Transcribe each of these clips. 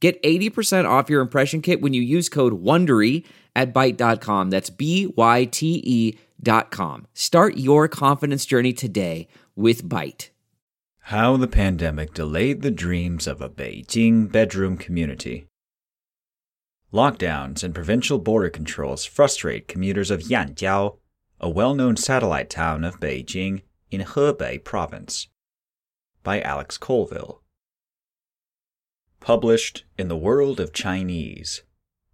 Get 80% off your impression kit when you use code WONDERY at Byte.com. That's B-Y-T-E dot com. Start your confidence journey today with Byte. How the pandemic delayed the dreams of a Beijing bedroom community. Lockdowns and provincial border controls frustrate commuters of Yanjiao, a well-known satellite town of Beijing in Hebei province. By Alex Colville. Published in the World of Chinese.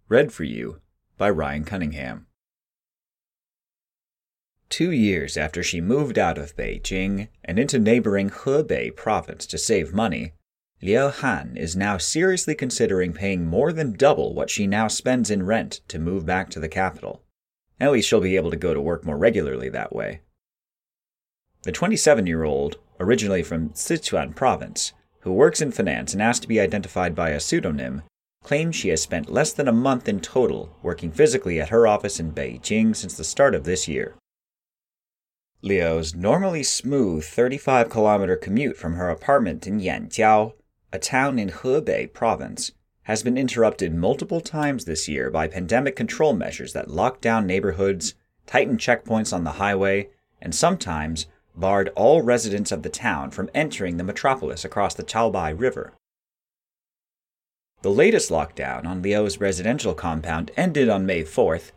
Read for you by Ryan Cunningham. Two years after she moved out of Beijing and into neighboring Hebei province to save money, Liu Han is now seriously considering paying more than double what she now spends in rent to move back to the capital. At least she'll be able to go to work more regularly that way. The 27 year old, originally from Sichuan province, who works in finance and asked to be identified by a pseudonym, claims she has spent less than a month in total working physically at her office in Beijing since the start of this year. Liu's normally smooth 35 kilometer commute from her apartment in Yanjiao, a town in Hebei province, has been interrupted multiple times this year by pandemic control measures that lock down neighborhoods, tighten checkpoints on the highway, and sometimes barred all residents of the town from entering the metropolis across the Chaobai River. The latest lockdown on Liu's residential compound ended on May 4th,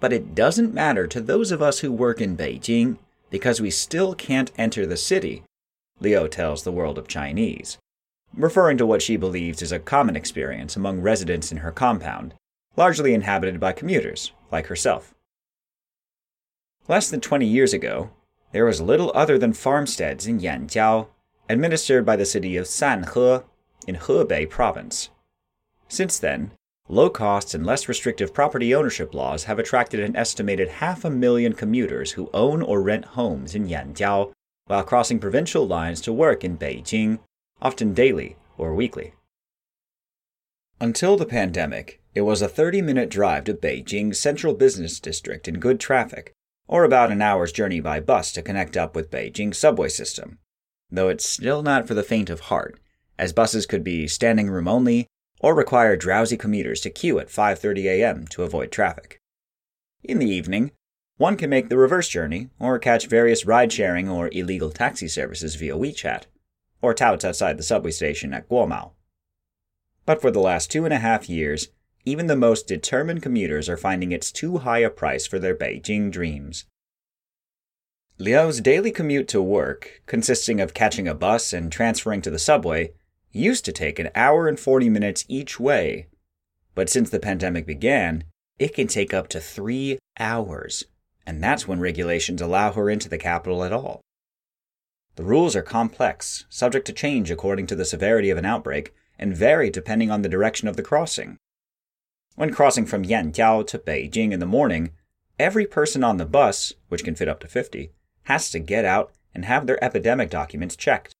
but it doesn't matter to those of us who work in Beijing because we still can't enter the city, Liu tells the world of Chinese, referring to what she believes is a common experience among residents in her compound, largely inhabited by commuters like herself. Less than 20 years ago, there was little other than farmsteads in Yanjiao, administered by the city of Sanhe in Hebei province. Since then, low cost and less restrictive property ownership laws have attracted an estimated half a million commuters who own or rent homes in Yanjiao while crossing provincial lines to work in Beijing, often daily or weekly. Until the pandemic, it was a 30 minute drive to Beijing's central business district in good traffic, or about an hour's journey by bus to connect up with Beijing's subway system, though it's still not for the faint of heart, as buses could be standing room only or require drowsy commuters to queue at 5:30 a.m. to avoid traffic. In the evening, one can make the reverse journey or catch various ride-sharing or illegal taxi services via WeChat, or touts outside the subway station at Guomao. But for the last two and a half years, even the most determined commuters are finding it's too high a price for their Beijing dreams. Liu's daily commute to work, consisting of catching a bus and transferring to the subway, used to take an hour and 40 minutes each way. But since the pandemic began, it can take up to three hours, and that's when regulations allow her into the capital at all. The rules are complex, subject to change according to the severity of an outbreak, and vary depending on the direction of the crossing. When crossing from Yanjiao to Beijing in the morning, every person on the bus, which can fit up to 50, has to get out and have their epidemic documents checked.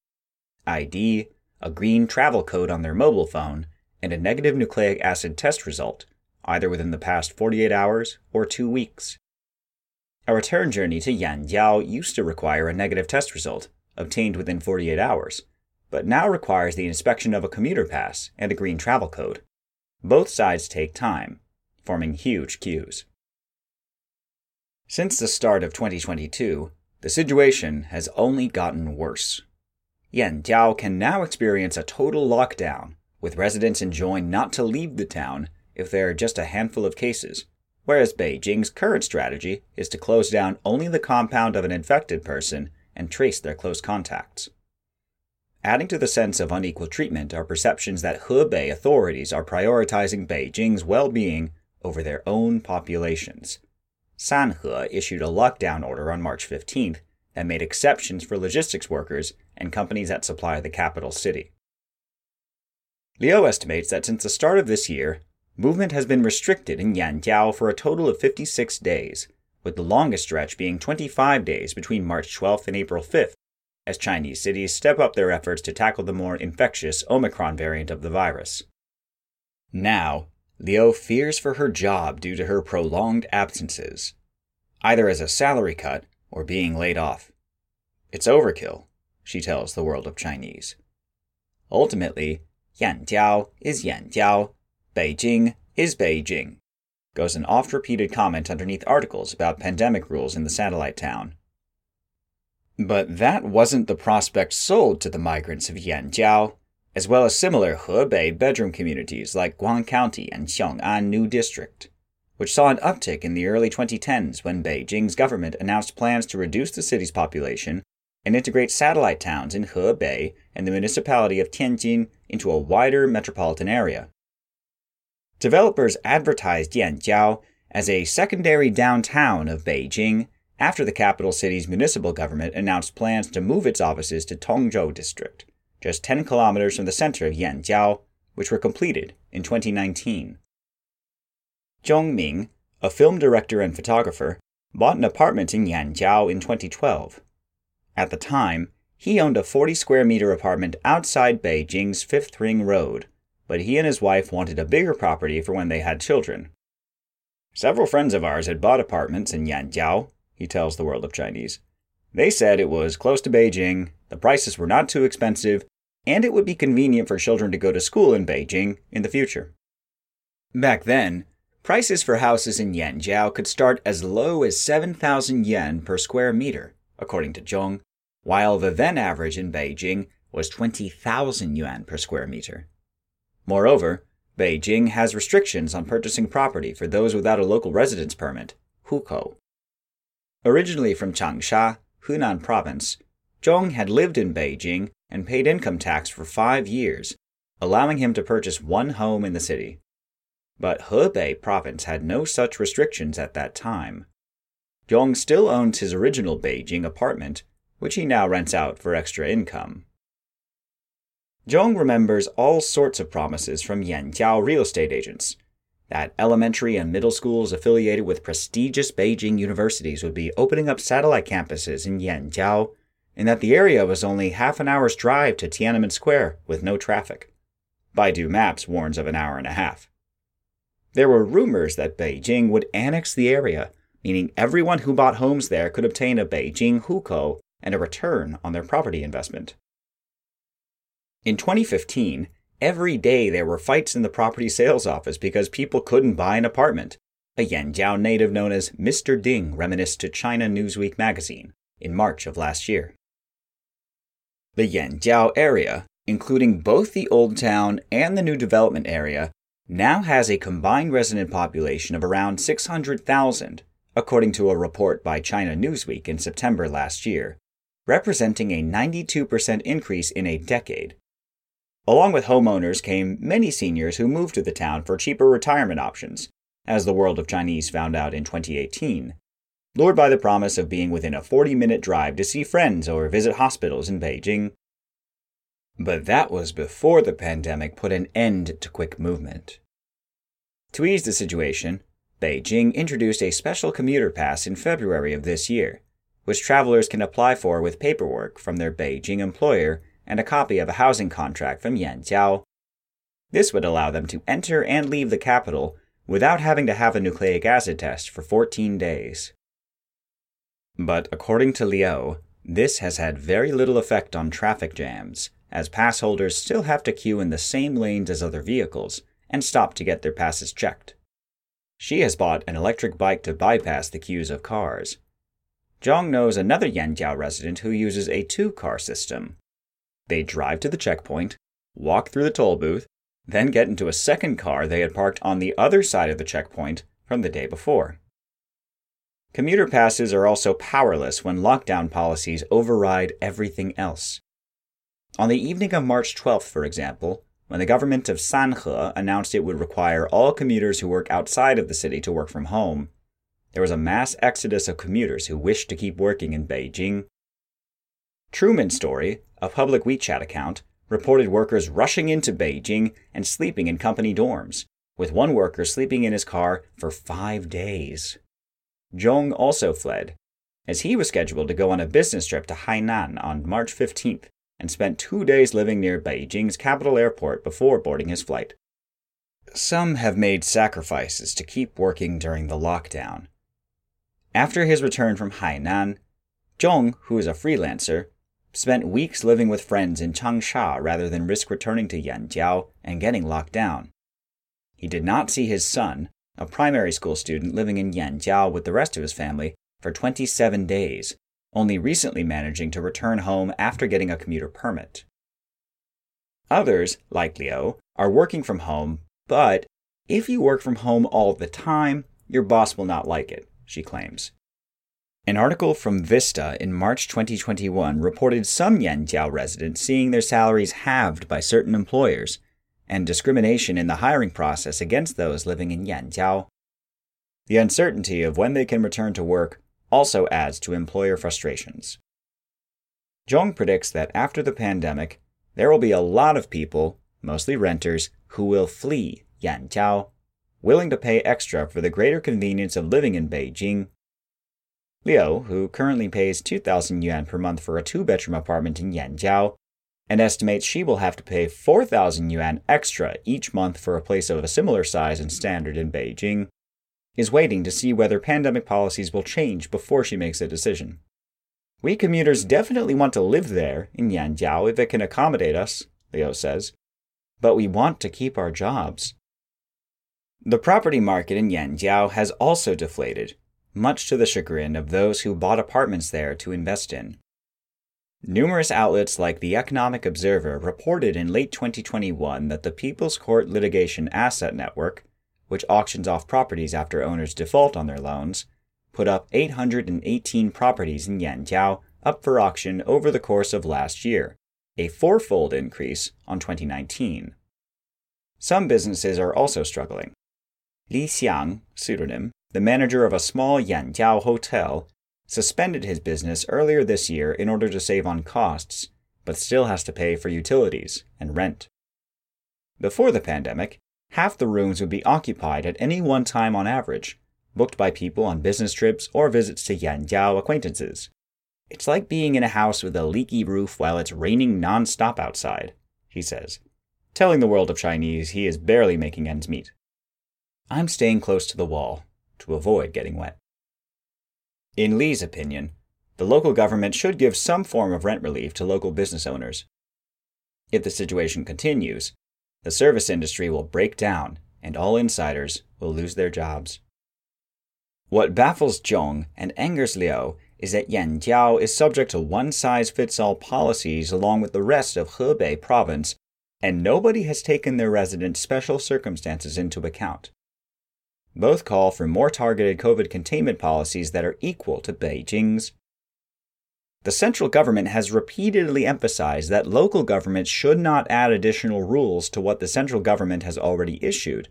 ID, a green travel code on their mobile phone, and a negative nucleic acid test result, either within the past 48 hours or two weeks. A return journey to Yanjiao used to require a negative test result, obtained within 48 hours, but now requires the inspection of a commuter pass and a green travel code. Both sides take time, forming huge queues. Since the start of 2022, the situation has only gotten worse. Yanjiao can now experience a total lockdown, with residents enjoined not to leave the town if there are just a handful of cases, whereas Beijing's current strategy is to close down only the compound of an infected person and trace their close contacts. Adding to the sense of unequal treatment are perceptions that Hebei authorities are prioritizing Beijing's well being over their own populations. Sanhe issued a lockdown order on March 15th that made exceptions for logistics workers and companies that supply the capital city. Liu estimates that since the start of this year, movement has been restricted in Yanjiao for a total of 56 days, with the longest stretch being 25 days between March 12th and April 5th, as Chinese cities step up their efforts to tackle the more infectious Omicron variant of the virus. Now, Liu fears for her job due to her prolonged absences, either as a salary cut or being laid off. It's overkill, she tells the world of Chinese. Ultimately, Yanjiao is Yanjiao, Beijing is Beijing, goes an oft repeated comment underneath articles about pandemic rules in the satellite town. But that wasn't the prospect sold to the migrants of Yanjiao, as well as similar Hebei bedroom communities like Guan County and Xiong'an New District, which saw an uptick in the early 2010s when Beijing's government announced plans to reduce the city's population and integrate satellite towns in Hebei and the municipality of Tianjin into a wider metropolitan area. Developers advertised Yanjiao as a secondary downtown of Beijing after the capital city's municipal government announced plans to move its offices to Tongzhou district, just 10 kilometers from the center of Yanjiao, which were completed in 2019. Zhong Ming, a film director and photographer, bought an apartment in Yanjiao in 2012. At the time, he owned a 40 square meter apartment outside Beijing's Fifth Ring Road, but he and his wife wanted a bigger property for when they had children. Several friends of ours had bought apartments in Yanjiao, he tells the World of Chinese. They said it was close to Beijing, the prices were not too expensive, and it would be convenient for children to go to school in Beijing in the future. Back then, prices for houses in Yanjiao could start as low as 7,000 yuan per square meter, according to Zhong, while the then average in Beijing was 20,000 yuan per square meter. Moreover, Beijing has restrictions on purchasing property for those without a local residence permit, hukou. Originally from Changsha, Hunan province, Zhong had lived in Beijing and paid income tax for five years, allowing him to purchase one home in the city. But Hebei province had no such restrictions at that time. Zhong still owns his original Beijing apartment, which he now rents out for extra income. Zhong remembers all sorts of promises from Yanjiao real estate agents. That elementary and middle schools affiliated with prestigious Beijing universities would be opening up satellite campuses in Yanjiao, and that the area was only half an hour's drive to Tiananmen Square with no traffic. Baidu Maps warns of an hour and a half. There were rumors that Beijing would annex the area, meaning everyone who bought homes there could obtain a Beijing hukou and a return on their property investment. In 2015, every day there were fights in the property sales office because people couldn't buy an apartment. A Yanjiao native known as Mr. Ding reminisced to China Newsweek magazine in March of last year. The Yanjiao area, including both the Old Town and the new development area, now has a combined resident population of around 600,000, according to a report by China Newsweek in September last year, representing a 92% increase in a decade. Along with homeowners came many seniors who moved to the town for cheaper retirement options, as the world of Chinese found out in 2018, lured by the promise of being within a 40 minute drive to see friends or visit hospitals in Beijing. But that was before the pandemic put an end to quick movement. To ease the situation, Beijing introduced a special commuter pass in February of this year, which travelers can apply for with paperwork from their Beijing employer and a copy of a housing contract from Yan Yanjiao. This would allow them to enter and leave the capital without having to have a nucleic acid test for 14 days. But according to Liu, this has had very little effect on traffic jams, as pass holders still have to queue in the same lanes as other vehicles and stop to get their passes checked. She has bought an electric bike to bypass the queues of cars. Zhong knows another Yanjiao resident who uses a two car system, they drive to the checkpoint, walk through the toll booth, then get into a second car they had parked on the other side of the checkpoint from the day before. Commuter passes are also powerless when lockdown policies override everything else. On the evening of March 12th, for example, when the government of Sanhe announced it would require all commuters who work outside of the city to work from home, there was a mass exodus of commuters who wished to keep working in Beijing Truman Story, a public WeChat account, reported workers rushing into Beijing and sleeping in company dorms, with one worker sleeping in his car for five days. Zhong also fled, as he was scheduled to go on a business trip to Hainan on March 15th and spent two days living near Beijing's capital airport before boarding his flight. Some have made sacrifices to keep working during the lockdown. After his return from Hainan, Zhong, who is a freelancer, spent weeks living with friends in Changsha rather than risk returning to Yanjiao and getting locked down. He did not see his son, a primary school student living in Yanjiao with the rest of his family, for 27 days, only recently managing to return home after getting a commuter permit. Others, like Liu, are working from home, but if you work from home all the time, your boss will not like it, she claims. An article from Vista in March 2021 reported some Yanjiao residents seeing their salaries halved by certain employers and discrimination in the hiring process against those living in Yanjiao. The uncertainty of when they can return to work also adds to employer frustrations. Zhong predicts that after the pandemic, there will be a lot of people, mostly renters, who will flee Yanjiao, willing to pay extra for the greater convenience of living in Beijing Liu, who currently pays 2,000 yuan per month for a two bedroom apartment in Yanjiao, and estimates she will have to pay 4,000 yuan extra each month for a place of a similar size and standard in Beijing, is waiting to see whether pandemic policies will change before she makes a decision. We commuters definitely want to live there in Yanjiao if it can accommodate us, Liu says, but we want to keep our jobs. The property market in Yanjiao has also deflated, much to the chagrin of those who bought apartments there to invest in. Numerous outlets like the Economic Observer reported in late 2021 that the People's Court Litigation Asset Network, which auctions off properties after owners default on their loans, put up 818 properties in Yanjiao up for auction over the course of last year, a fourfold increase on 2019. Some businesses are also struggling. Li Xiang, pseudonym, the manager of a small Yanjiao hotel, suspended his business earlier this year in order to save on costs, but still has to pay for utilities and rent. Before the pandemic, half the rooms would be occupied at any one time on average, booked by people on business trips or visits to Yanjiao acquaintances. It's like being in a house with a leaky roof while it's raining non-stop outside, he says, telling the world of Chinese he is barely making ends meet. I'm staying close to the wall, to avoid getting wet. In Li's opinion, the local government should give some form of rent relief to local business owners. If the situation continues, the service industry will break down and all insiders will lose their jobs. What baffles Zhong and angers Liu is that Yanjiao is subject to one size fits all policies along with the rest of Hebei province, and nobody has taken their residents' special circumstances into account. Both call for more targeted COVID containment policies that are equal to Beijing's. The central government has repeatedly emphasized that local governments should not add additional rules to what the central government has already issued,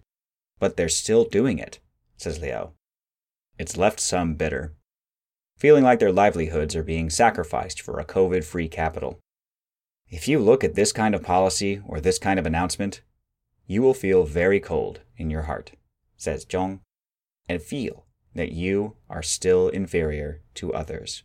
but they're still doing it, says Liu. It's left some bitter, feeling like their livelihoods are being sacrificed for a COVID free capital. If you look at this kind of policy or this kind of announcement, you will feel very cold in your heart says Zhong, and feel that you are still inferior to others.